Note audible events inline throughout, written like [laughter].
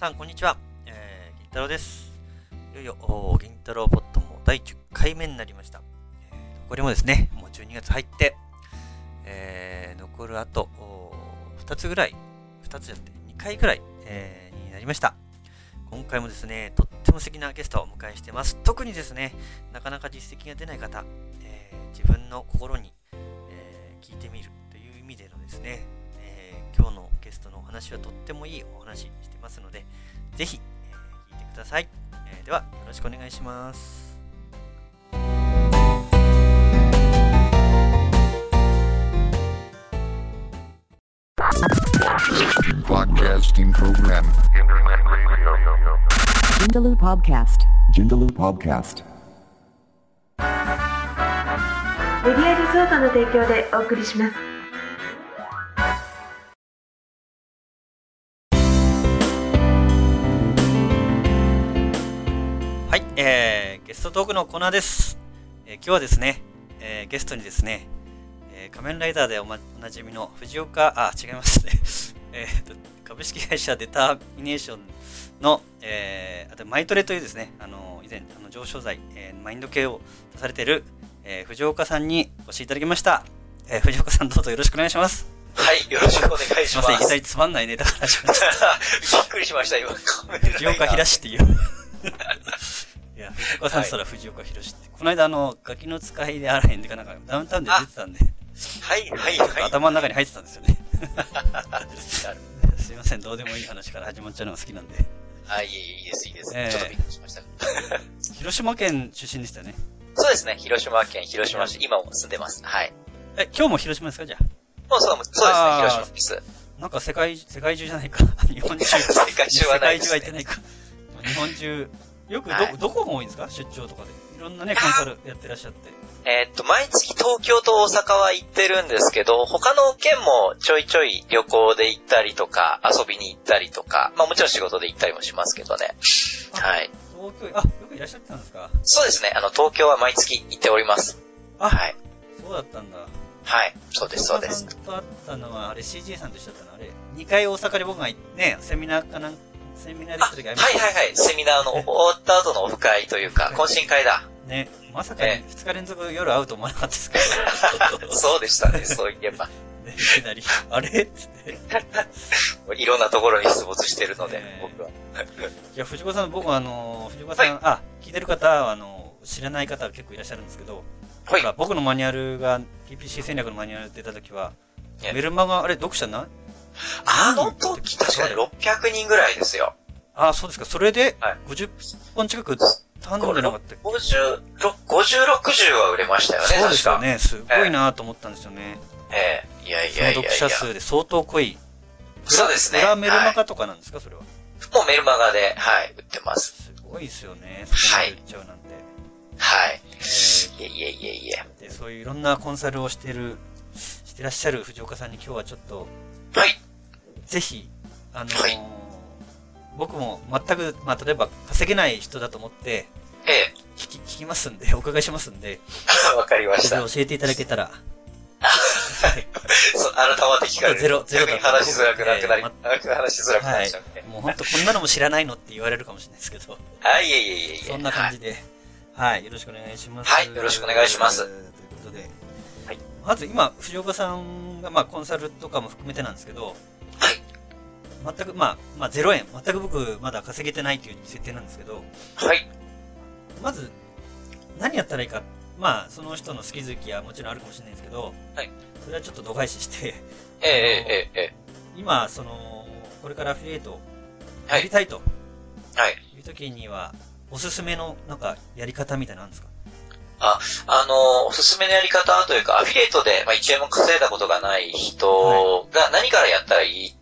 さん、こんにちは。えー、銀太郎です。いよいよ、銀太郎ポットも第10回目になりました。えー、これもですね、もう12月入って、えー、残るあと、2つぐらい、2つじゃなくて2回ぐらい、えーになりました。今回もですね、とっても素敵なゲストをお迎えしてます。特にですね、なかなか実績が出ない方、えー自分の心に、えー聞いてみるという意味でのですね、今日のゲストのお話はとってもいいお話してますので、ぜひ、えー聞いてください、えーでは、よろしくお願いします。Podcasting program. Internet radio. Vindaloo Podcast. Jindaloo Podcast. メディアリゾートの提供でお送りします。はい、えー、ゲストトークのコーナーです。えー今日はですね、えーゲストにですね、えー仮面ライダーでお,、ま、おなじみの藤岡、あ、違いますね。[laughs] えーと株式会社デターミネーションの、えーあとマイトレというですね、あの以前、あの上昇剤、えーマインド系を出されている、えー藤岡さんにお越しいただきました。えー藤岡さんどうぞよろしくお願いします。はい、よろしくお願いします。すいません、いきなりつまんないネタから始まっちゃった。[laughs] びっくりしました、今。藤岡弘っていう。[laughs] いや、藤岡さんしたら藤岡弘って。この間、あの、ガキの使いであらへんでかなんか、ダウンタウンで出てたんで、はい、はい、はい。頭の中に入ってたんですよね。[laughs] すいません、どうでもいい話から始まっちゃうのが好きなんで。はい、いいいいです、いいです。ええちょっとびっくりしました。[laughs] 広島県出身でしたよね。そうですね、広島県広島市、今も住んでます。はい。え、今日も広島ですかじゃもうそう、そうですね、あー広島です。あ。なんか世界、世界中じゃないか。日本中。世界中はないね世界中は行ってないか。日本中。よくど、はいどこが多いんですか？出張とかで。いろんなね、コンサルやってらっしゃって。えーっと、毎月東京と大阪は行ってるんですけど、他の県もちょいちょい旅行で行ったりとか、遊びに行ったりとか、まあもちろん仕事で行ったりもしますけどね。はい。東京、あ、よくいらっしゃってたんですか？そうですね、あの、東京は毎月行っております。あはい。そうだったんだ。はい。そうです、そうです。岡さんと会ったのは、あれ CJ さんと一緒だったの？あれ、2回大阪で僕が行ってね、セミナーかなんセミナーで行あ、りましたはいはい。セミナーの [laughs] 終わった後のオフ会というか、懇親会だ。ね、まさかにえ2日連続夜会うと思わなかったですけど。[laughs] そうでしたね、そういえば。ね、いきなり、あれ？っつって。いろんなところに出没してるのでえ、え僕は。いや、藤子さん、僕はあの、藤子さん、あ、聞いてる方は、あの、知らない方結構いらっしゃるんですけど、はい僕のマニュアルが、PPC 戦略のマニュアル出た時は、ええメルマガ、あれ、読者なあの時確かに600人ぐらいですよ。あ、そうですか。それではい、50本近く頼んでなかったっけ？50、ろ50、60は売れましたよね、そうですか。ね。すごいなと思ったんですよね。ええいやいそのやいやいや。読者数で相当濃い。そうですね。裏メルマはガとかなんですか、それは？いもうメルマガで、はい、売ってます。すごいですよね。そこまで売っちゃうなんて。はい。えーいえいえいえいえ。でそういういろんなコンサルをしてる、してらっしゃる藤岡さんに今日はちょっと、はい。ぜひ、あのーはい僕も全く、まあ、例えば稼げない人だと思って、ええ聞き、聞きますんで、お伺いしますんで、[laughs] わかりました。教えていただけたら、[laughs] そう、改まって聞かれる。ゼロゼロだ話しづらくなくなり、え話しづらくなはいっちゃうね。。もう本当こんなのも知らないのって言われるかもしれないですけど、はい、いえいえいえいえ。そんな感じで、はい、よろしくお願いします。はいよろしくお願いしますということで、はいまず今、藤岡さんが、まあ、コンサルとかも含めてなんですけど、はい。全く、まあ、まあ、0円、全く僕、まだ稼げてないという設定なんですけど、はい。まず、何やったらいいか、まあ、その人の好き好きはもちろんあるかもしれないんですけど、はい。それはちょっと度外視して、ええええええ今、その、これからアフィリエイト、はいやり。たいとはい。いう時には、おすすめの、なんか、やり方みたいなのあるんですか？あの、おすすめのやり方というか、アフィリエイトで、まあ、1円も稼いだことがない人が何からやったらいいっ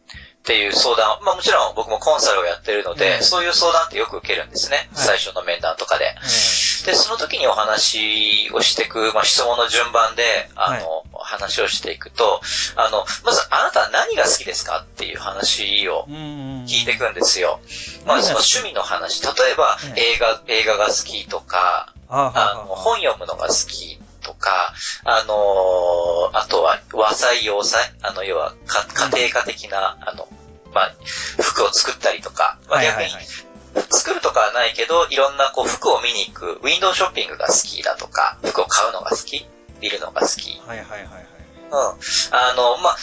ていう相談、まあもちろん僕もコンサルをやってるので、うんそういう相談ってよく受けるんですね。はい最初の面談とかで。えで、その時にお話をしていく、まあ、質問の順番で、あの、話をしていくと、あの、まず、あなたは何が好きですかっていう話を。聞いていくんですよ。まあ、その趣味の話。例えば、うん映画、映画が好きとか、ああの、本読むのが好きとか、あのーあとは和裁洋裁、あの、要はか、家庭科的な、あの、まあ、服を作ったりとか、まあ逆に。作るとかはないけど、いろんなこう服を見に行く、ウィンドウショッピングが好きだとか、服を買うのが好き、見るのが好き。はいはいはいはい。うん。あの、まあ、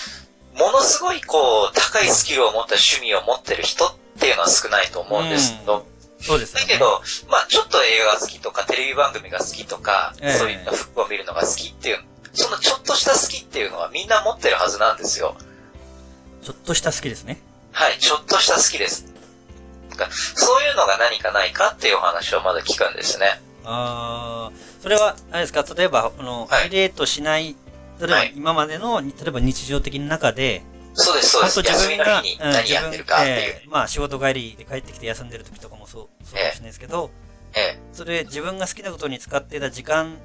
ものすごいこう、高いスキルを持った趣味を持ってる人っていうのは少ないと思うんですけど、そうですよね。だけど、まあちょっと映画が好きとか、テレビ番組が好きとか、ええそういった服を見るのが好きっていう、そのちょっとした好きっていうのはみんな持ってるはずなんですよ。ちょっとした好きですね。はい、ちょっとした好きです。だからそういうのが何かないかっていうお話をまだ聞くんですね。あー、それは、あれですか、例えば、あの、はいアフィリエイトしない、例えばはい今までの、例えば日常的な中で、そうです、そうです。あと休みの日にうん何やってるかっていう。自分えーまあ仕事帰りで帰ってきて休んでる時とかもそう、そうかもしれないですけど、ええ、それ自分が好きなことに使っていた時間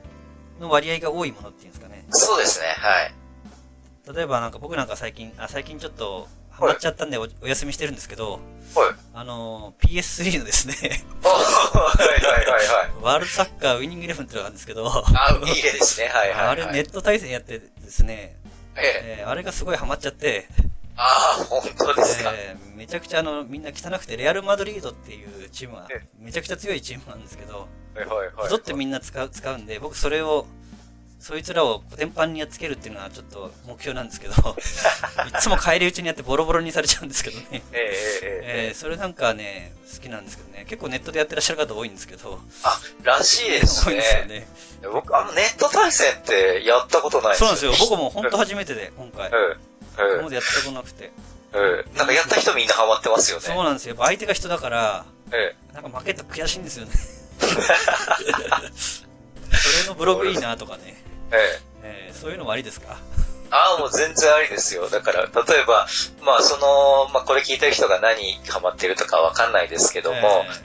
の割合が多いものっていうんですかね。そうですね、はい。例えばなんか僕なんか最近、あ、最近ちょっとハマっちゃったんでおお休みしてるんですけど、はい。あの、PS3 のですね、[laughs] おはいはいはいはい。[laughs] ワールドサッカーウィニングイレブンってのがあるんですけど、あ、いい例ですね、はいはい、はい。あれネット対戦やってですね、ええ。えーあれがすごいハマっちゃって、ああ、本当ですか。えーめちゃくちゃあの、みんな汚くて、レアル・マドリードっていうチームはえ、めちゃくちゃ強いチームなんですけど、はいはいはい。ってみんな使う、使うんで、僕それを、そいつらをコテンパンにやっつけるっていうのはちょっと目標なんですけど、[laughs] いつも帰り討ちにやってボロボロにされちゃうんですけどね。えええええええーそれなんかね、好きなんですけどね。結構ネットでやってらっしゃる方多いんですけど。あ、らしいです多いんですよね。ね。僕、あの、ネット対戦ってやったことないそうなんですよ。僕も。も本当初めてで、今回。うん。うん今ま。でやったことなくて。うん。なんかやった人みんなハマってますよね。そうなんですよ。相手が人だから、えなんか負けた悔しいんですよね。[laughs] それのブログいいなとかね。え。ええ。えーそういうのもありですか？ああ、もう全然ありですよ。だから、例えば、まあその、まあこれ聞いてる人が何にハマってるとかわかんないですけども、え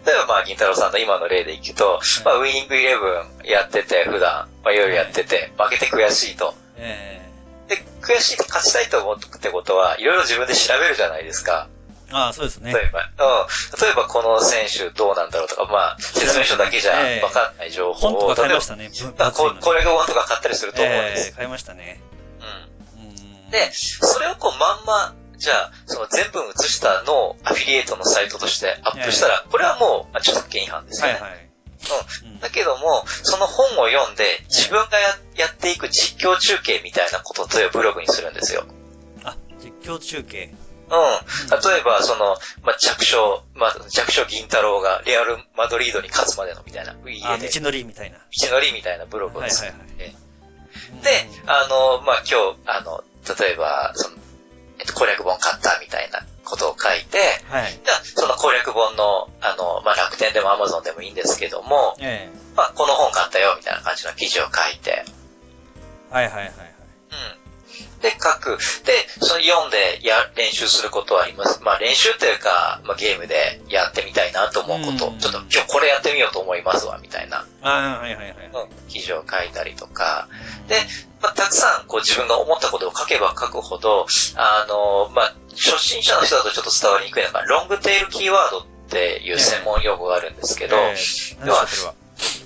例えばまあ銀太郎さんの今の例でいくと、まあウィニングイレブンやってて、普段、まあいろいろやってて、負けて悔しいと。えで、悔しいと勝ちたいと思うってことは、いろいろ自分で調べるじゃないですか。ー、ああ、そうですね例。えば、うん。例えばこの選手どうなんだろうとか、まあ、説明書だけじゃええわかんない情報を、本とか買いまし例たね。分えば、厚いのねここれが本とか買ったりすると思うんです。えー買いましたね。うん。うんで、それをこうまんま、じゃあ、その全部写したのをアフィリエイトのサイトとしてアップしたら、これはもう著作権違反ですよね。はいはい。うんだけども、その本を読んで、自分がややっていく実況中継みたいなことを例えばブログにするんですよ。あ、実況中継。うん。例えば、その、まあ、弱小、まあ、弱小銀太郎がレアル・マドリードに勝つまでのみたいな、あ、道のりみたいな。道のりみたいなブログを作って、はいはいで、あの、まあ、今日、あの、例えば、その、えっと、攻略本買ったみたいなことを書いて、はい。じゃあ、その攻略本の、あの、まあ、楽天でもアマゾンでもいいんですけども、えまあ、この本買ったよ、みたいな感じの記事を書いて、えはいはいはいはい。うん。で、書く。で、その読んでや、練習することはあります。まあ練習というか、まあゲームでやってみたいなと思うこと、うんちょっと今日これやってみようと思いますわ、みたいな、ああ、はいはいはい。うん、記事を書いたりとか、うんで、まあたくさんこう自分が思ったことを書けば書くほど、あの、まあ初心者の人だとちょっと伝わりにくいのが、ロングテールキーワードっていう専門用語があるんですけど、ええ何ですかそれは。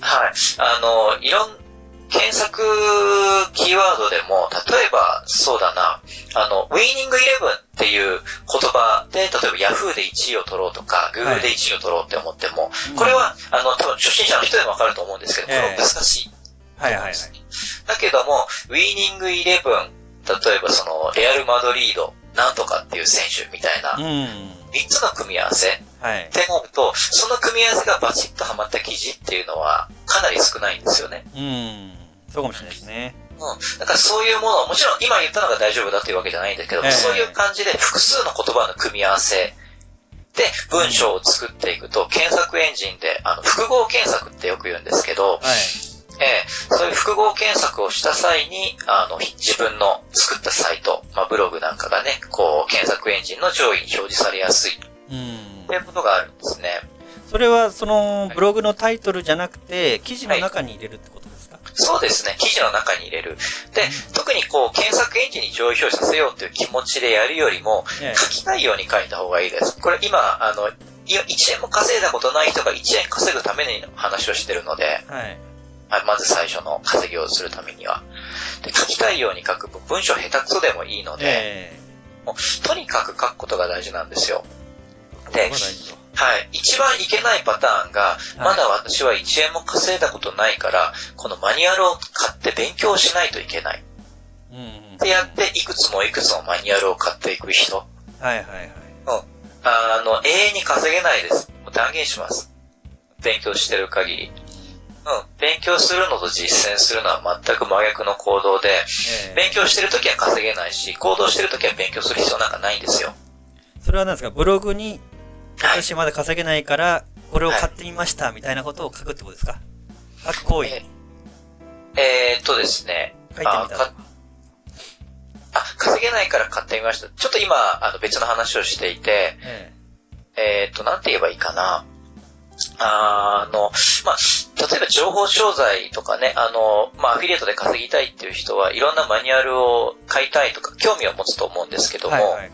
はい。あの、いろん、検索キーワードでも、例えば、そうだな、あの、ウィーニングイレブンっていう言葉で、例えば Yahoo で1位を取ろうとか、Google で1位を取ろうって思っても、うんこれは、あの、多分初心者の人でもわかると思うんですけど、これはええ難しい。はいはいはい。だけども、ウィーニングイレブン、例えばその、レアル・マドリード、なんとかっていう選手みたいな、うん。3つの組み合わせっはい。てなると、その組み合わせがバチッとハマった記事っていうのは、かなり少ないんですよね。うん。そうかもしれないですね。うん。だからそういうものを、もちろん今言ったのが大丈夫だというわけじゃないんだけど、ええそういう感じで複数の言葉の組み合わせで文章を作っていくと、検索エンジンで、あの、複合検索ってよく言うんですけど、はい。ええそういう複合検索をした際に、あの、自分の作ったサイト、まあ、ブログなんかがね、こう、検索エンジンの上位に表示されやすいうんと。いうことがあるんですね。それは、その、ブログのタイトルじゃなくて、記事の中に入れるってこと？そうですね。記事の中に入れる。で、特にこう、検索エンジンに上位表示させようという気持ちでやるよりも、え書きたいように書いた方がいいです。これ今、あの、いや、1円も稼いだことない人が1円稼ぐために話をしてるので、えはい。あまず最初の稼ぎをするためには。で、書きたいように書く文章下手くそでもいいので、えもうとにかく書くことが大事なんですよ。こで。はい。一番いけないパターンが、いまだ私は1円も稼いだことないから、このマニュアルを買って勉強しないといけない。うんうん。ってやって、いくつもいくつもマニュアルを買っていく人。はいはいはい。あの、永遠に稼げないです。もう断言します。勉強してる限り。うん。勉強するのと実践するのは全く真逆の行動で、ええ勉強してるときは稼げないし、行動してるときは勉強する必要なんかないんですよ。それは何ですか？ブログに、はい。私まだ稼げないから、これを買ってみました、みたいなことを書くってことですか？書く行為。ええーっとですね。書いてみたあかあ、稼げないから買ってみました。ちょっと今、あの別の話をしていて、ええーっと、なんて言えばいいかな。あの、まあ、例えば情報商材とかね、あの、まあ、アフィリエイトで稼ぎたいっていう人はいろんなマニュアルを買いたいとか興味を持つと思うんですけえども、はいはいはい。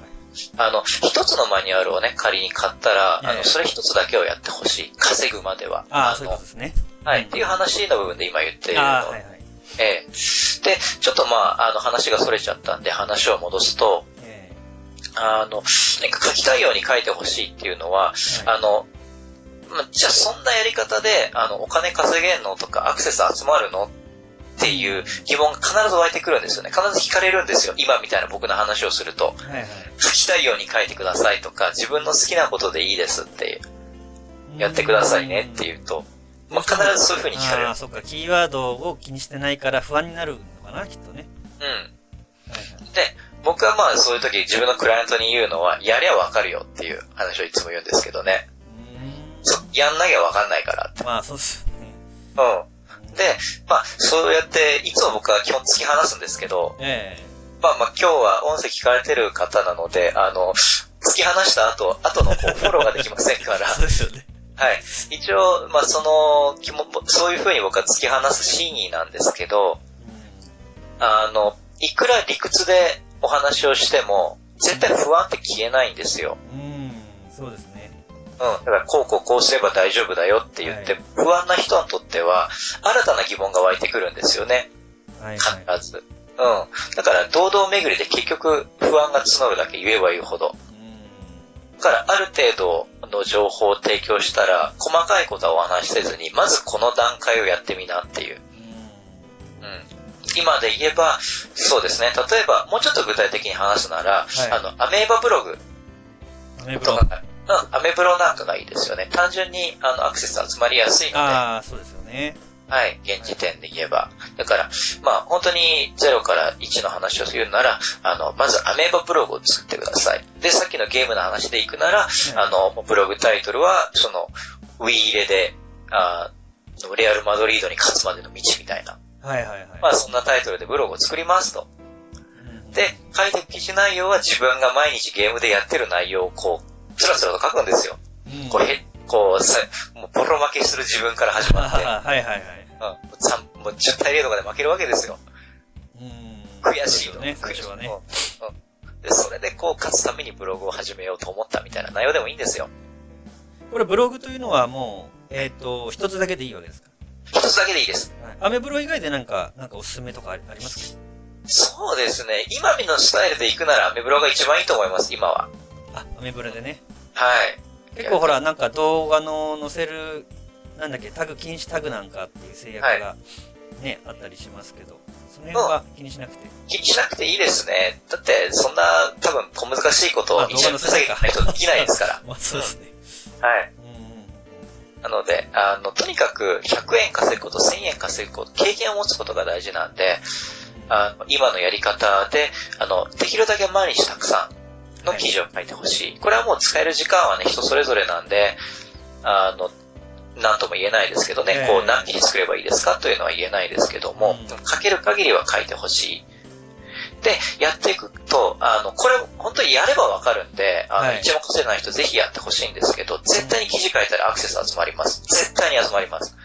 あの、一つのマニュアルをね、仮に買ったら、あええの、それ一つだけをやってほしい。稼ぐまでは。ああ、のそうですね。はい。っていう話の部分で今言っているのはいはい。ええ。で、ちょっとまあ、あの話が逸れちゃったんで話を戻すと、えあの、なんか書きたいように書いてほしいっていうのは、えはいあの、まあ、じゃあそんなやり方で、あの、お金稼げんのとかアクセス集まるのっていう疑問が必ず湧いてくるんですよね。必ず聞かれるんですよ。今みたいな僕の話をすると。はいはい。書きたいように書いてくださいとか、自分の好きなことでいいですってやってくださいねっていうと、まあ、必ずそういう風に聞かれるああ、。そっか。キーワードを気にしてないから不安になるのかな、きっとね。うん。はいはい。で、僕はまあそういう時自分のクライアントに言うのは、やりゃわかるよっていう話をいつも言うんですけどね。やんなきゃわかんないからって。まあ、そうっすよね。うん。で、まあそうやって、いつも僕は基本突き放すんですけど、えまあまあ今日は音声聞かれてる方なので、あの、突き放した後、後のこうフォローができませんからえ、[laughs] そうですよね。はい。一応、まあその、そういう風に僕は突き放す真意なんですけど、あの、いくら理屈でお話をしても、絶対不安って消えないんですよ。うん、うんそうですね。うん。だから、こうこうこうすれば大丈夫だよって言って、はい不安な人にとっては、新たな疑問が湧いてくるんですよね。はいはい。必ず。うん。だから、堂々巡りで結局、不安が募るだけ言えば言うほど。うんだから、ある程度の情報を提供したら、細かいことはお話しせずに、まずこの段階をやってみなっていう。うん。今で言えば、そうですね。例えば、もうちょっと具体的に話すなら、はいあの、アメーバブログ。とか、うん、アメブロなんかがいいですよね。単純に、あの、アクセス集まりやすいので、ああ、そうですよね。はい、現時点で言えば。だから、まあ、本当に0から1の話をするなら、あの、まずアメーバブログを作ってください。で、さっきのゲームの話でいくなら、あの、ブログタイトルは、その、ウィー入れで、あーレアル・マドリードに勝つまでの道みたいな。はいはいはい。まあ、そんなタイトルでブログを作りますと。うんで、書いてる記事内容は自分が毎日ゲームでやってる内容をこう、つらつらと書くんですよ。うんこう、へ、こう、さ、もうボロ負けする自分から始まって、[laughs] はいはいはい。うん、もう10対0とかで負けるわけですよ。うん悔しいよね、最初はね。うんうんで、それでこう、勝つためにブログを始めようと思ったみたいな内容でもいいんですよ。これブログというのはもう、えっと、一つだけでいいわけですか？一つだけでいいです。はいアメブロ以外でなんか、なんかおすすめとかありありますか？そうですね。今のスタイルで行くならアメブロが一番いいと思います、今は。あ、アメブロでね。はい。結構ほら、なんか動画の載せる、なんだっけ、タグ禁止タグなんかっていう制約がね、あったりしますけど、その辺は気にしなくて。気にしなくていいですね。だって、そんな、多分、小難しいことをあ一緒に稼げないとできないですから。[laughs] まあそうですね。はい。うんうんなので、あの、とにかく100円稼ぐこと、1000円稼ぐこと、経験を持つことが大事なんで、あの今のやり方で、あの、できるだけ毎日たくさんの記事を書いてほしい。これはもう使える時間はね、人それぞれなんで、あの、なんとも言えないですけどね、ええこう何記事作ればいいですかというのは言えないですけども、うん書ける限りは書いてほしい。で、やっていくと、あの、これ、本当にやればわかるんで、あの、はい一番稼いでない人ぜひやってほしいんですけど、絶対に記事書いたらアクセス集まります。絶対に集まります。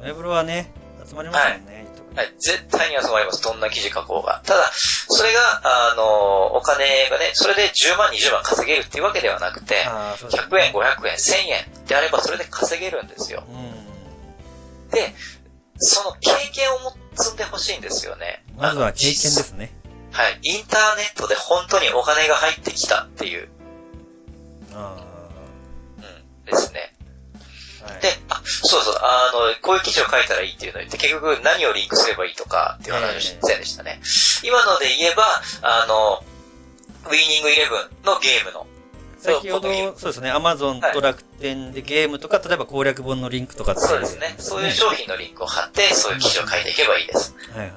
アメブロはね、集まりますもんね、特にはい、絶対に集まります。どんな記事書こうが。ただ、それが、あの、お金がね、それで10万、20万稼げるっていうわけではなくて、ね100円、500円、1000円であればそれで稼げるんですよ。うで、その経験をも積んでほしいんですよね。ん。まずは経験ですね。はい。インターネットで本当にお金が入ってきたっていう、あうん、ですね。あ。はい。で、あ、そうそう、あの、こういう記事を書いたらいいっていうのを言って、結局何をリンクすればいいとかっていう話をしませんでしたね。今ので言えば、あの、ウィーニングイレブンのゲームの、先ほどそう、ですね、アマゾンはいと楽天でゲームとか、例えば攻略本のリンクとかってそうですね。そういう商品のリンクを貼って、そういう記事を書いていけばいいです。はいはい。うん。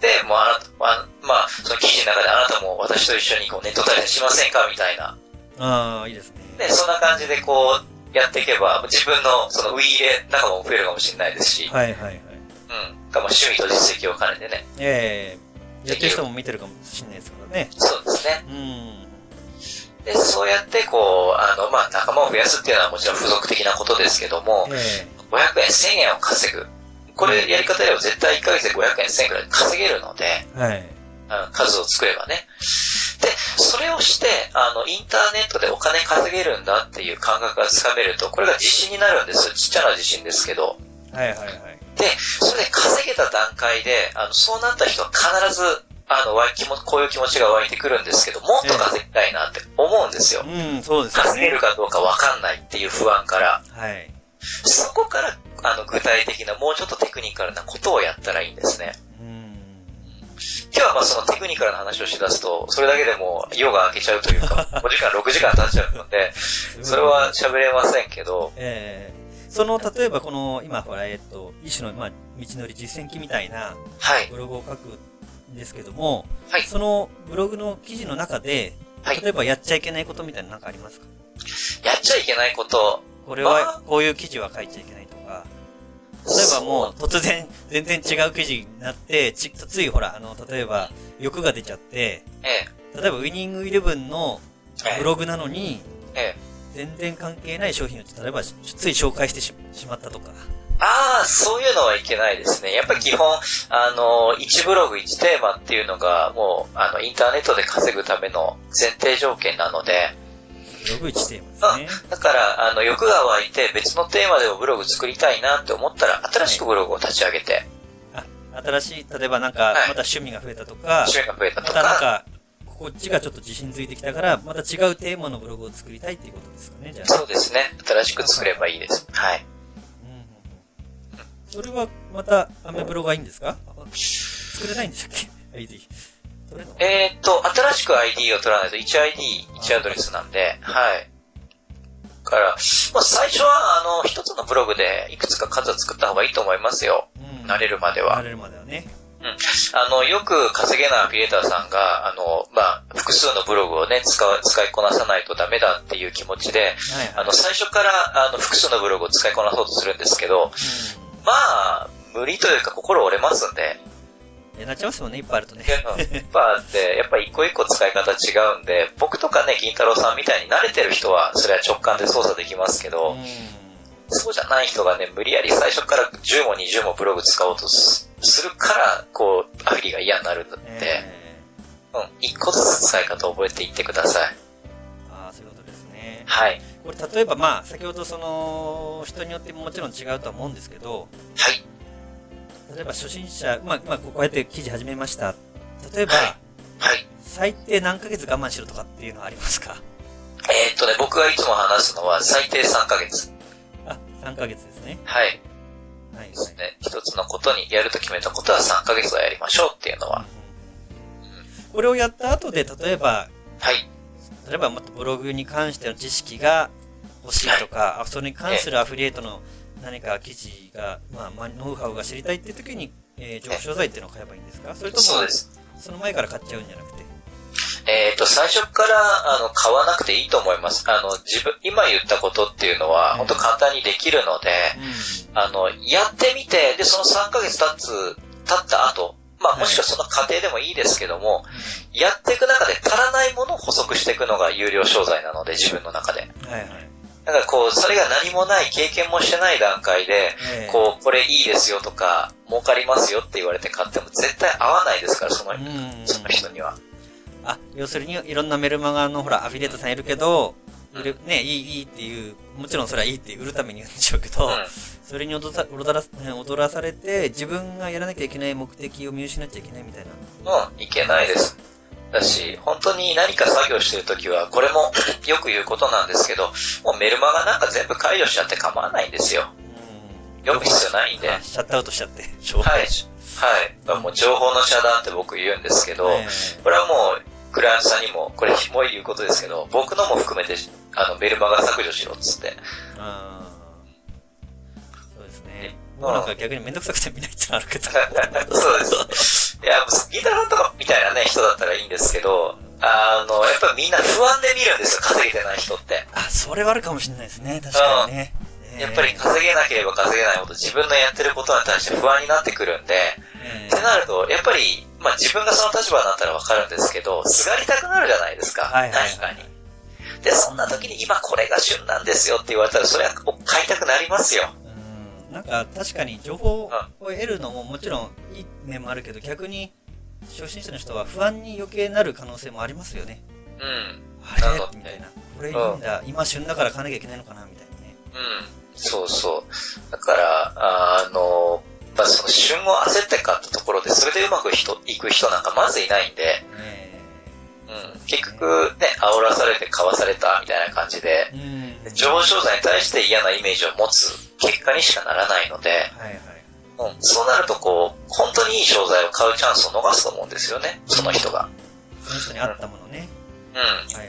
で、もうあなた、あまあ、その記事の中であなたも私と一緒にこうネット対戦しませんか？みたいな。ああ、いいですね。で、そんな感じでこう、やっていけば、自分のそのウィーレ仲間も増えるかもしれないですし、はいはいはい。うん。がもう趣味と実績を兼ねてね。ええやってる人も見てるかもしれないですからね。そうですね。うん。で、そうやってこう、あの、まあ、仲間を増やすっていうのはもちろん付属的なことですけども、え500円、1000円を稼ぐ。これやり方では絶対1ヶ月で500円、1000円くらい稼げるので、えはい。数を作ればね。で、それをして、あの、インターネットでお金稼げるんだっていう感覚がつかめると、これが自信になるんですよ。ちっちゃな自信ですけど。はいはいはい。で、それで稼げた段階で、あの、そうなった人は必ず、あの、わ気も、こういう気持ちが湧いてくるんですけど、もっと稼ぎたいなって思うんですよ。うん、そうですよね稼げる。かどうかわかんないっていう不安から、はい。そこから、あの、具体的な、もうちょっとテクニカルなことをやったらいいんですね。うん。今日はまあそのテクニカルな話をしだすと、それだけでも夜が明けちゃうというか、[laughs] 5時間、6時間経っちゃうので、それは喋れませんけど、ええ。その、例えばこの、今、ほら、えっと、一種の、まあ、道のり実践記みたいなはい、ブログを書くんですけども、はい。そのブログの記事の中で、はい。例えばやっちゃいけないことみたいなのなんかありますか？やっちゃいけないこと、これまは、こういう記事は書いちゃいけないばもう突然全然違う記事になって、ちついほら、あの、例えば欲が出ちゃって、え例えばウィニングイレブンのえ、えブログなのに、え、ええ。全然関係ない商品を例えばつい紹介してししまったとか。ああ、そういうのはいけないですね。やっぱり基本、あの、1ブログ1テーマっていうのが、もう、あの、インターネットで稼ぐための前提条件なので、ブログ1テーマですね。だから、あの、欲が湧いて別のテーマでもブログ作りたいなって思ったら、新しくブログを立ち上げて、あ、新しい、例えばなんか、はいまた趣味が増えたとか、趣味が増えたまとか、たなんか、こっちがちょっと自信ついてきたから、また違うテーマのブログを作りたいっていうことですかね、じゃあ。そうですね。新しく作ればいいです。はい。うんそれは、また、アメブロがいいんですか？あ作れないんでしたっけ？取れんのえーっと、新しく ID を取らないと 1ID、1アドレスなんで、はい。だから、まあ、最初は、あの、一つのブログでいくつか数を作った方がいいと思いますよ。うん慣れるまでは慣。れるまではね。あの、よく稼げないアフィリエーターさんが、あの、まあ、複数のブログをね、使う、使いこなさないとダメだっていう気持ちで、はいはい。あの、最初から、あの、複数のブログを使いこなそうとするんですけど、うまあ、無理というか心折れますんで、なっちゃいますもんね、いっぱいあるとね。やっぱで、やっぱ一個一個使い方違うんで、僕とかね、銀太郎さんみたいに慣れてる人は、それは直感で操作できますけど、うんそうじゃない人がね、無理やり最初から10も20もブログ使おうとすするから、こう、アフィリが嫌になるんだって、えうん、一個ずつ使い方を覚えていってください。ーああ、そういうことですね。はい。これ、例えばまあ、先ほどその、人によってももちろん違うとは思うんですけど、はい。例えば初心者、まあ、まあ、こうやって記事始めました。例えば、はいはい。最低何ヶ月我慢しろとかっていうのはありますか？えーっとね、僕がいつも話すのは最低3ヶ月。あ、3ヶ月ですね。はい。はい、ですね。一つのことにやると決めたことは3ヶ月はやりましょうっていうのは。これをやった後で、例えば、はい。例えばもっとブログに関しての知識が欲しいとか、あそれに関するアフィリエイトの何か記事が、まあ、まあ、ノウハウが知りたいっていう時に、えー、情報商材っていうのを買えばいいんですか？それとも、その前から買っちゃうんじゃなくて？えっ、と、最初から、あの、買わなくていいと思います。あの、自分、今言ったことっていうのは、うん本当簡単にできるので、うん。あの、やってみて、で、その3ヶ月経つ、経った後、まあ、はいもしくはその過程でもいいですけども、やっていく中で足らないものを補足していくのが有料商材なので、自分の中で。はいはい。だからこう、それが何もない、経験もしてない段階で、えーこう、これいいですよとか、儲かりますよって言われて買っても絶対合わないですから、その、人には。あ、要するにいろんなメルマガのほら、アフィリエイトさんいるけど、ね、いい、いいっていう、もちろんそれはいいって売るために言うんでしょうけど、うん。それに踊ら踊ら踊らされて、自分がやらなきゃいけない目的を見失っちゃいけないみたいな。うん、いけないです。だし、本当に何か作業してるときは、これもよく言うことなんですけど、もうメルマガなんか全部解除しちゃって構わないんですよ。うん読む必要ないんで。はあシャットアウトしちゃって、[laughs] 情い。報はい。もう情報の遮断って僕言うんですけど、えこれはもう、クライアントさんにも、これもう言うことですけど、僕のも含めて、あの、メルマガ削除しろっつって。えあーそうですね。うん僕なんか逆にめんどくさくて見ないってのあるけど。[laughs] そうです。いや、銀太さんとかみたいなね、人だったらいいんですけど、あの、やっぱみんな不安で見るんですよ、稼げてない人って。あ、それはあるかもしれないですね。確かにね。ええやっぱり稼げなければ稼げないほど自分のやってることに対して不安になってくるんで、えってなると、やっぱり、まあ自分がその立場になったらわかるんですけど、すがりたくなるじゃないですか。はいはいはい何かに。で、そんな時に今これが旬なんですよって言われたら、それは買いたくなりますよ。うんなんか確かに情報を得るのももちろんいい面もあるけど逆に初心者の人は不安に余計なる可能性もありますよね。うん。あれ？みたいな。これいいんだ。今旬だから買わなきゃいけないのかな？みたいなね。うん。そうそう。だから、あの、まあ、その旬を焦って買ったところで、それでうまく人いく人なんかまずいないんで、えうん。結局ね、煽らされて買わされたみたいな感じで、えうん。上昇剤に対して嫌なイメージを持つ結果にしかならないので、はいはい。うん、そうなるとこう、本当にいい商材を買うチャンスを逃すと思うんですよね、その人が。その人に合ったものね。うはいはい。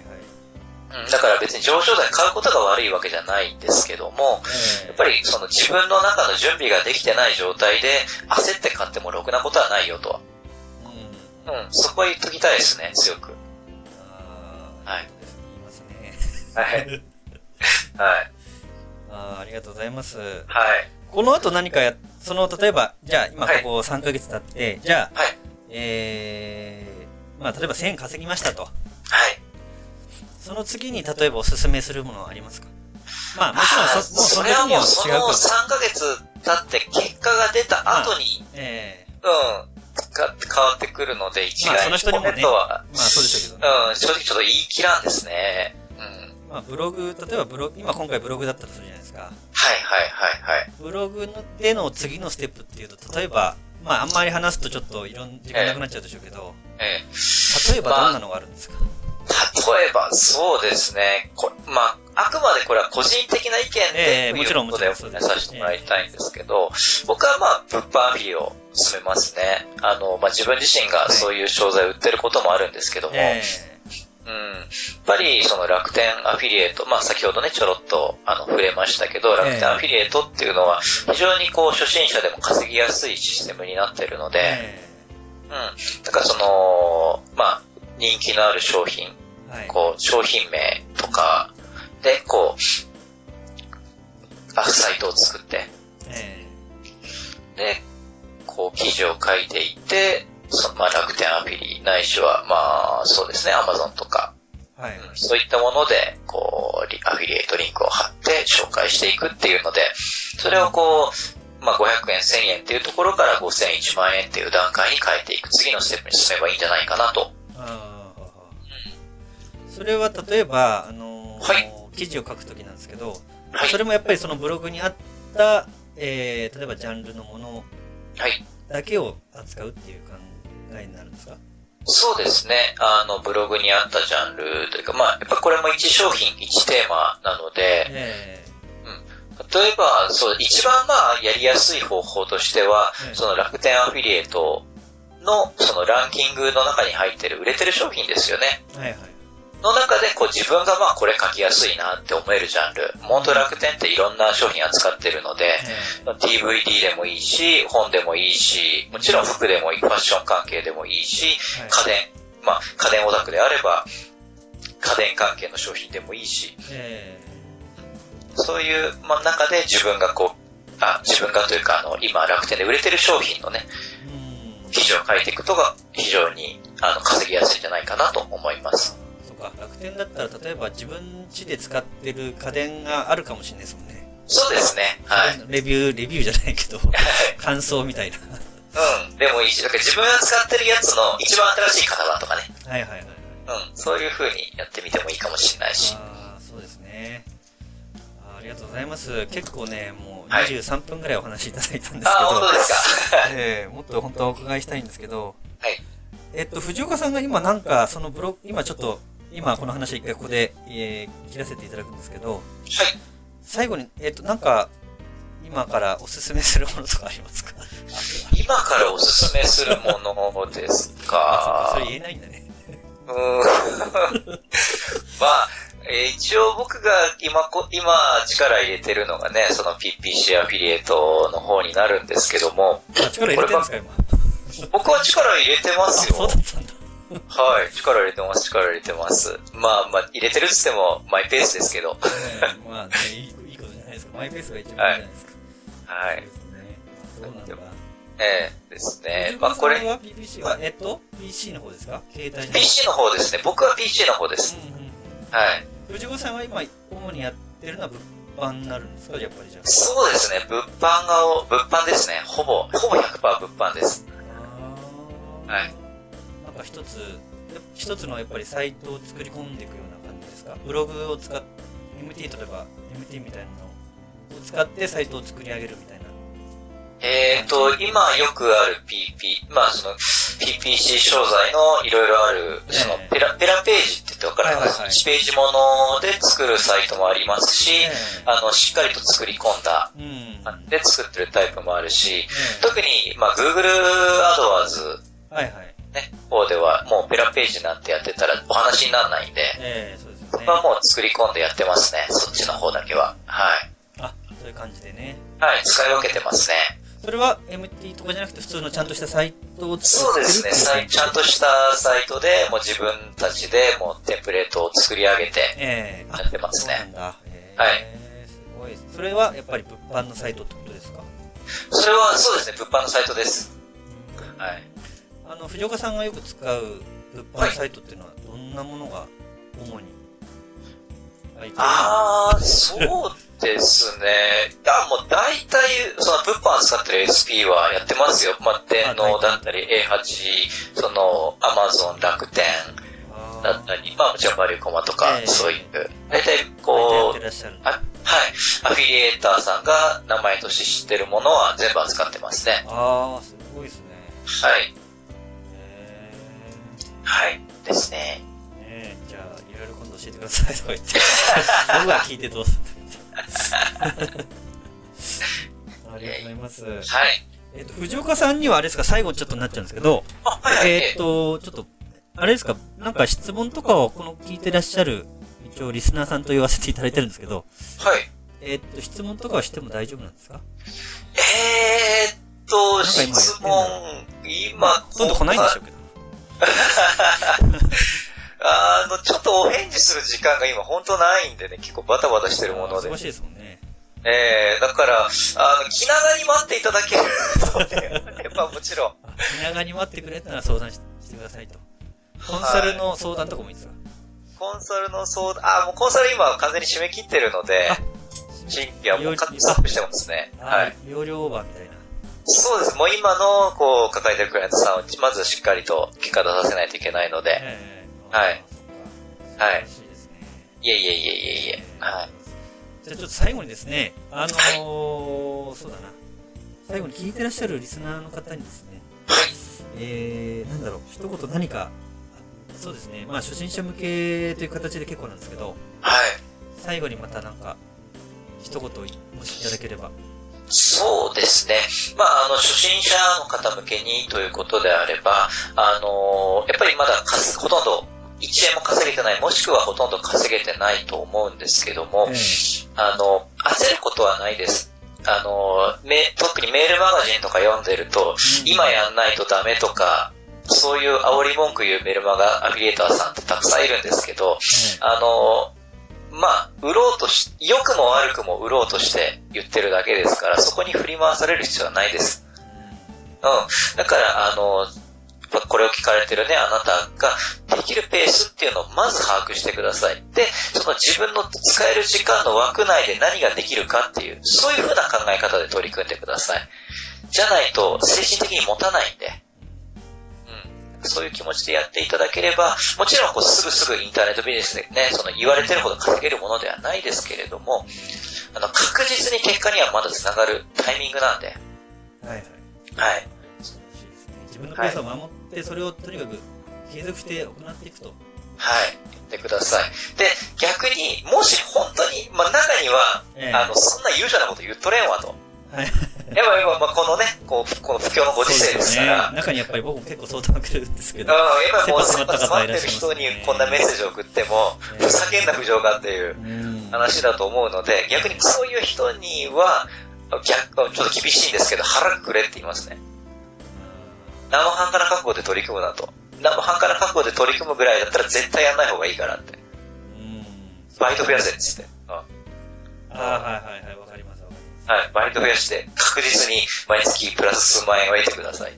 ん。うん、だから別に上昇剤買うことが悪いわけじゃないんですけども、えやっぱりその自分の中の準備ができてない状態で焦って買ってもろくなことはないよと。うん。うん、そこは言っときたいですね、強く。あーはい言いますね。はい。[laughs] [laughs] はい。あーありがとうございます。はい。この後何かや、その、例えば、じゃあ今こはいこ3ヶ月経って、じゃあ、はい。えー、まあ例えば1000円稼ぎましたと。はい。その次に例えばおすすめするものはありますか？まあもちろんあーそ、もうそそれはもうその違うか3ヶ月経って結果が出た後に、えうん、か変わってくるので、一概まあその人にもねまあそうでしょうけどね。うん、正直ちょっと言い切らんですね。うん。まあブログ、例えばブログ、今今回ブログだったとするじゃないですか。はいはいはいはい。ブログのでの次のステップっていうと、例えば、まああんまり話すとちょっといろん時間なくなっちゃうでしょうけど、え例えばどんなのがあるんですか、え、例えば、そうですね。こまあ、あくまでこれは個人的な意見で、とええもちろんもちろんさせてもらいたいんですけど、僕はまあ、物販アフィリを進めますね。あの、まあ自分自身がそういう商材を売ってることもあるんですけども、えうん。やっぱり、その楽天アフィリエイト、まあ先ほどね、ちょろっと、あの、触れましたけど、楽天アフィリエイトっていうのは、非常にこう、初心者でも稼ぎやすいシステムになってるのえで、えうん。だからその、まあ、人気のある商品。こう、商品名とかで、こう、あ、サイトを作って、えで、こう、記事を書いていって、まあ、楽天アフィリ、ないしは、まあ、そうですね、アマゾンとか、えはい。うんそういったもので、こう、リアフィリエイトリンクを貼って紹介していくっていうので、それをこう、まあ、500円、1000円っていうところから5000、1万円っていう段階に変えていく、次のステップに進めばいいんじゃないかなと。あーそれは例えば、あのーはい記事を書くときなんですけど、はいそ。れもやっぱりそのブログにあった、えー、例えばジャンルのものはい。だけを扱うっていう考えになるんですか？そうですね。あの、ブログにあったジャンルというか、まあ、やっぱこれも1商品、1テーマなので、え例えば、そう、一番まあ、やりやすい方法としては、えその楽天アフィリエイトの、そのランキングの中に入ってる売れてる商品ですよね。ー、はいはい。の中で、こう自分がまあこれ書きやすいなって思えるジャンル。本当楽天っていろんな商品扱ってるので、え DVD でもいいし、本でもいいし、もちろん服でもいい、ファッション関係でもいいし、家電、まあ家電オタクであれば、家電関係の商品でもいいし、えそういう、まあ、中で自分がこう、あ、自分がというか、あの、今楽天で売れてる商品のね。記事を書いていくことが非常に、あの、稼ぎやすいんじゃないかなと思います。か、楽天だったら例えば自分家で使ってる家電があるかもしれないですもんね。そうですね。はい。レビュー、レビューじゃないけど、感想みたいな。うん。でもいいし、だから自分が使ってるやつの一番新しい型番とかね。はいはいはいはい。うん。そういう風にやってみてもいいかもしれないし。ああ、そうですね。ありりがとうございます。結構ね、もうはい23分ぐらいお話しいただいたんですけど、ああ、本当ですか？[laughs] ええもっと本当はお伺いしたいんですけど、はい。えっと、藤岡さんが今なんか、そのブログ、今ちょっと、今この話は一回ここで、えー切らせていただくんですけど、はい。最後に、えっと、なんか、今からおすすめするものとかありますか？今からおすすめするものですか、かそれ言えないんだね。うーん [laughs] まあ、えー一応僕が今こ、今力入れてるのがね、その PPC アフィリエイトの方になるんですけども、あ、力入れてるんですか、今？僕は力入れてまあ、すよそうだ。ったんだ。はい、力入れてます、力入れてます。まあまあ、入れてるっつってもマイペースですけど。ええまあね、いいいいことじゃないですか。マイペースが一番いいじゃないですか。はい。そうなんだ？ええですね藤。まあこれ、は PPC は、えっと、PC の方ですか？携帯じゃなくて PC の方ですね。僕は PC の方です。うんうんはい。藤子さんは今、主にやってるのは物販になるんですか？やっぱりじゃあ。そうですね。物販が、物販ですね。ほぼ、ほぼ100%物販です。はい。か一つ、一つのやっぱりサイトを作り込んでいくような感じですか？ブログを使っ MT、例えば MT みたいなのを使ってサイトを作り上げるみたいな。えっ、と、今よくある PP、まあその PPC 商材のいろいろある、そのええペラ、ペラページって言ってわかる？かな、はいはいはい1ページもので作るサイトもありますし、えあの、しっかりと作り込んだ、えうん。で作ってるタイプもあるし、ええ特に、まあ Google AdWords はいはい。ね、方ではもうペラページなんてやってたらお話にならないんで、ええそうですよね僕。はもう作り込んでやってますね。そっちの方だけは。はい。あ、そういう感じでね。はい、使い分けてますね。それは MT とかじゃなくて普通のちゃんとしたサイトをそう作ってるですね。ちゃんとしたサイトで、もう自分たちでもうテンプレートを作り上げてえやってますね。そうなんだ。ええはいすごい。それはやっぱり物販のサイトってことですか？それはそうですね、物販のサイトです。はい。あの、藤岡さんがよく使う物販サイトっていうのはどんなものが主に入ってるあー、そうですね。いや、もう大体、その物販使ってる SP はやってますよ。まあ、電脳だったり、A8、その、Amazon 楽天だったり、まあもちろんバリューコマとかえ、えそういう、大体こうあだ。はい。アフィリエーターさんが名前として知ってるものは全部扱ってますね。ああ、すごいですね。はい。ですね。え。ねえ、じゃあ、いろいろ今度教えてくださいとか言って。[laughs] 僕が聞いてどうするありがとうございます。はい。えっと、藤岡さんにはあれですか、最後ちょっとなっちゃうんですけど、あ、はいはい。えっと、ちょっと、あれですか、なんか質問とかをこの聞いてらっしゃる、一応リスナーさんと言わせていただいてるんですけど、はい。えっと、質問とかはしても大丈夫なんですか？えーっと、なんか今質問、今、ほとんど来ないんでしょうけど。[laughs] あの、ちょっとお返事する時間が今本当ないんでね、結構バタバタしてるもので忙。しいですもんね。えー、だから、あの、気長に待っていただけるとね、[laughs] やっぱもちろん、気長に待ってくれたら相談ししてくださいと。コンサルの相談とかもいいですか？コンサルの相談、あ、もうコンサル今は完全に締め切ってるのであ、新規はもうカットアップしてますね。は。はいい。容量オーバーみたいな。そうです。もう今の、こう、抱えてるクライアントさんを、まずしっかりと結果出させないといけないので、ええはい。はいいえいえいえいえいえ、はい。じゃあちょっと最後にですね、あのーそうだな。最後に聞いてらっしゃるリスナーの方にですね、えー、なんだろう、一言何か、そうですね、まあ初心者向けという形で結構なんですけど、はい。最後にまたなんか、一言もしいただければ。そうですね。まあ、あの、初心者の方向けにということであれば、あの、やっぱりまだほとんど1円も稼げてない、もしくはほとんど稼げてないと思うんですけども、えあの、焦ることはないです。あの、め特にメールマガジンとか読んでると、うん今やんないとダメとか、そういう煽り文句言うメルマガアフィリエーターさんってたくさんいるんですけど、えあの、まあ、売ろうとし、良くも悪くも売ろうとして言ってるだけですから、そこに振り回される必要はないです。うん。だから、あの、これを聞かれてるね、あなたができるペースっていうのをまず把握してください。で、その自分の使える時間の枠内で何ができるかっていう、そういう風な考え方で取り組んでください。じゃないと、精神的に持たないんで。うん。そういう気持ちでやっていただければ、もちろんこうすぐすぐインターネットビジネスでね、その言われてるほど稼げるものではないですけれども、あの、確実に結果にはまだ繋がるタイミングなんで、はいはい。はい。自分のペースを守って、それをとにかく継続して行っていくと。はい。言ってください。で、逆に、もし本当に、まあ中には、ええあの、そんな優秀なこと言っとれんわと。はい。やっぱ今、まあ、このね、こう、この不況のご時世ですから、中にやっぱり僕も結構相談を受けるんですけうん、ど。やっぱりもう、詰まってる人にこんなメッセージを送っても、ええふざけんな不条かっていううん話だと思うので、逆にそういう人には、逆、ちょっと厳しいんですけど、腹くれって言いますね。生半可な覚悟で取り組むなと。生半可な覚悟で取り組むぐらいだったら絶対やんない方がいいからって。うん。バイト増やせっつって。うんああ、はいはいはい、わかりますわかります。はい、バイト増やして確実に毎月プラス数万円を得てください。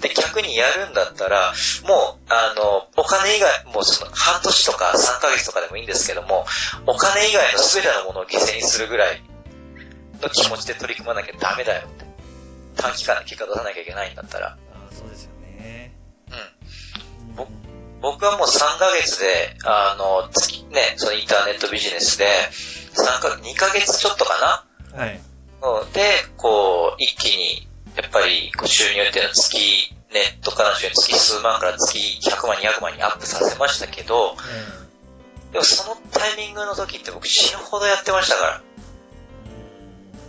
で、逆にやるんだったら、もう、あの、お金以外、もうその半年とか3ヶ月とかでもいいんですけども、お金以外の全てのものを犠牲にするぐらいの気持ちで取り組まなきゃダメだよって。短期間で結果出さなきゃいけないんだったら。僕はもう3ヶ月で、あの、月、ね、そのインターネットビジネスで、3か、2ヶ月ちょっとかな？はい。うんで、こう、一気に、やっぱり、収入っていうのは月、ネットからの収入月数万から月100万、200万にアップさせましたけど、でもそのタイミングの時って僕死ぬほどやってましたから。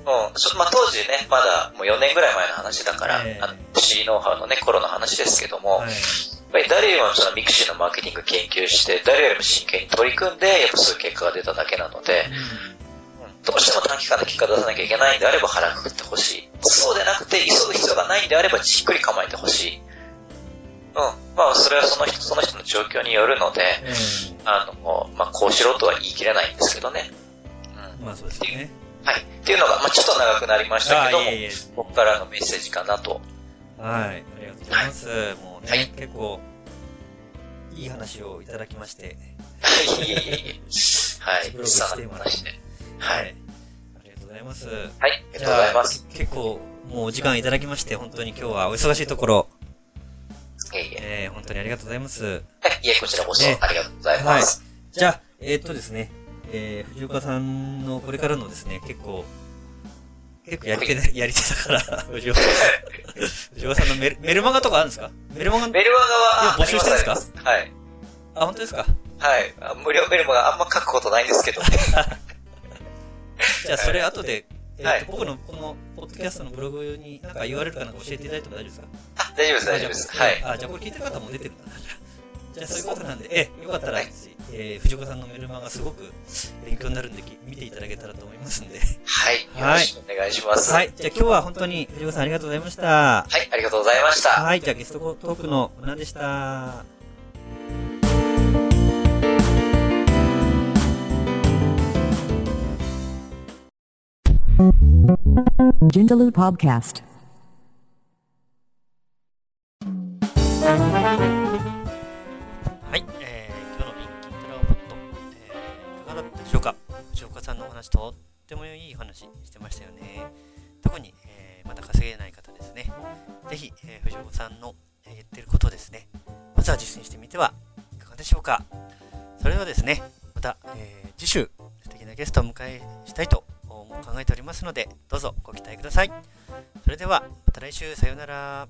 うん。そまあ、当時ね、まだもう4年ぐらい前の話だから、ええあの C ノウハウのね、頃の話ですけども、はい。やっぱり誰よりもそのミクシーのマーケティング研究して、誰よりも真剣に取り組んで、やっぱそういう結果が出ただけなので、うんどうしても短期間で結果出さなきゃいけないんであれば腹くくってほしい。そうでなくて、急ぐ必要がないんであればじっくり構えてほしい。うん。まあ、それはその人、その人の状況によるので、えあの、まあ、こうしろとは言い切れないんですけどね。うん。えまあそうですよね。はい。っていうのが、まあ、ちょっと長くなりましたけどもいえいえ。僕からのメッセージかなと。はい。ありがとうございます。もうね、はい結構、いい話をいただきまして。はい。はい。ブログさしてもらっ。はい。ありがとうございます。はい。ありがとうございます。結構、もうお時間いただきまして、本当に今日はお忙しいところ、いえいえ。えー、本当にありがとうございます。はい。いえ、こちらこそねありがとうございます。じゃあ、えーっとですね、えー、藤岡さんのこれからのですね、結構、結構やり手だ、やり手だから、[laughs] 藤岡さん。藤岡さんのメルメルマガとかあるんですか？メルマガ、メルマガは、今募集してるんですか？はい。あ、本当ですか？はい。あ無料メルマガあんま書くことないんですけどね。じゃあ、それ後で、えーっとはい僕のこの、ポッドキャストのブログになんか URL かなんか教えていただいても大丈夫ですか？あ、大丈夫です、大丈夫です。はい。あ、じゃあこれ聞いてる方も出てるんだな。じゃあそういうことなんで、ええ、よかったら、えー、藤岡さんのメルマガすごく勉強になるんで、き見ていただけたらと思いますんで。はい。よはいろしくお願いします。はい。じゃあ今日は本当に藤岡さんありがとうございました。はい、ありがとうございました。はい。じゃあゲストトークのうなんでした。Jindalu Podcast. 話とってもいい話してましたよね。特に、えー、まだ稼げない方ですね。ぜひ、えー、藤岡さんの、え言ってることですね、まずは実践してみてはいかがでしょうかそれではですね、また、えー次週、素敵なゲストをお迎えしたいと考えておりますので、どうぞご期待ください。それでは、また来週、さようなら。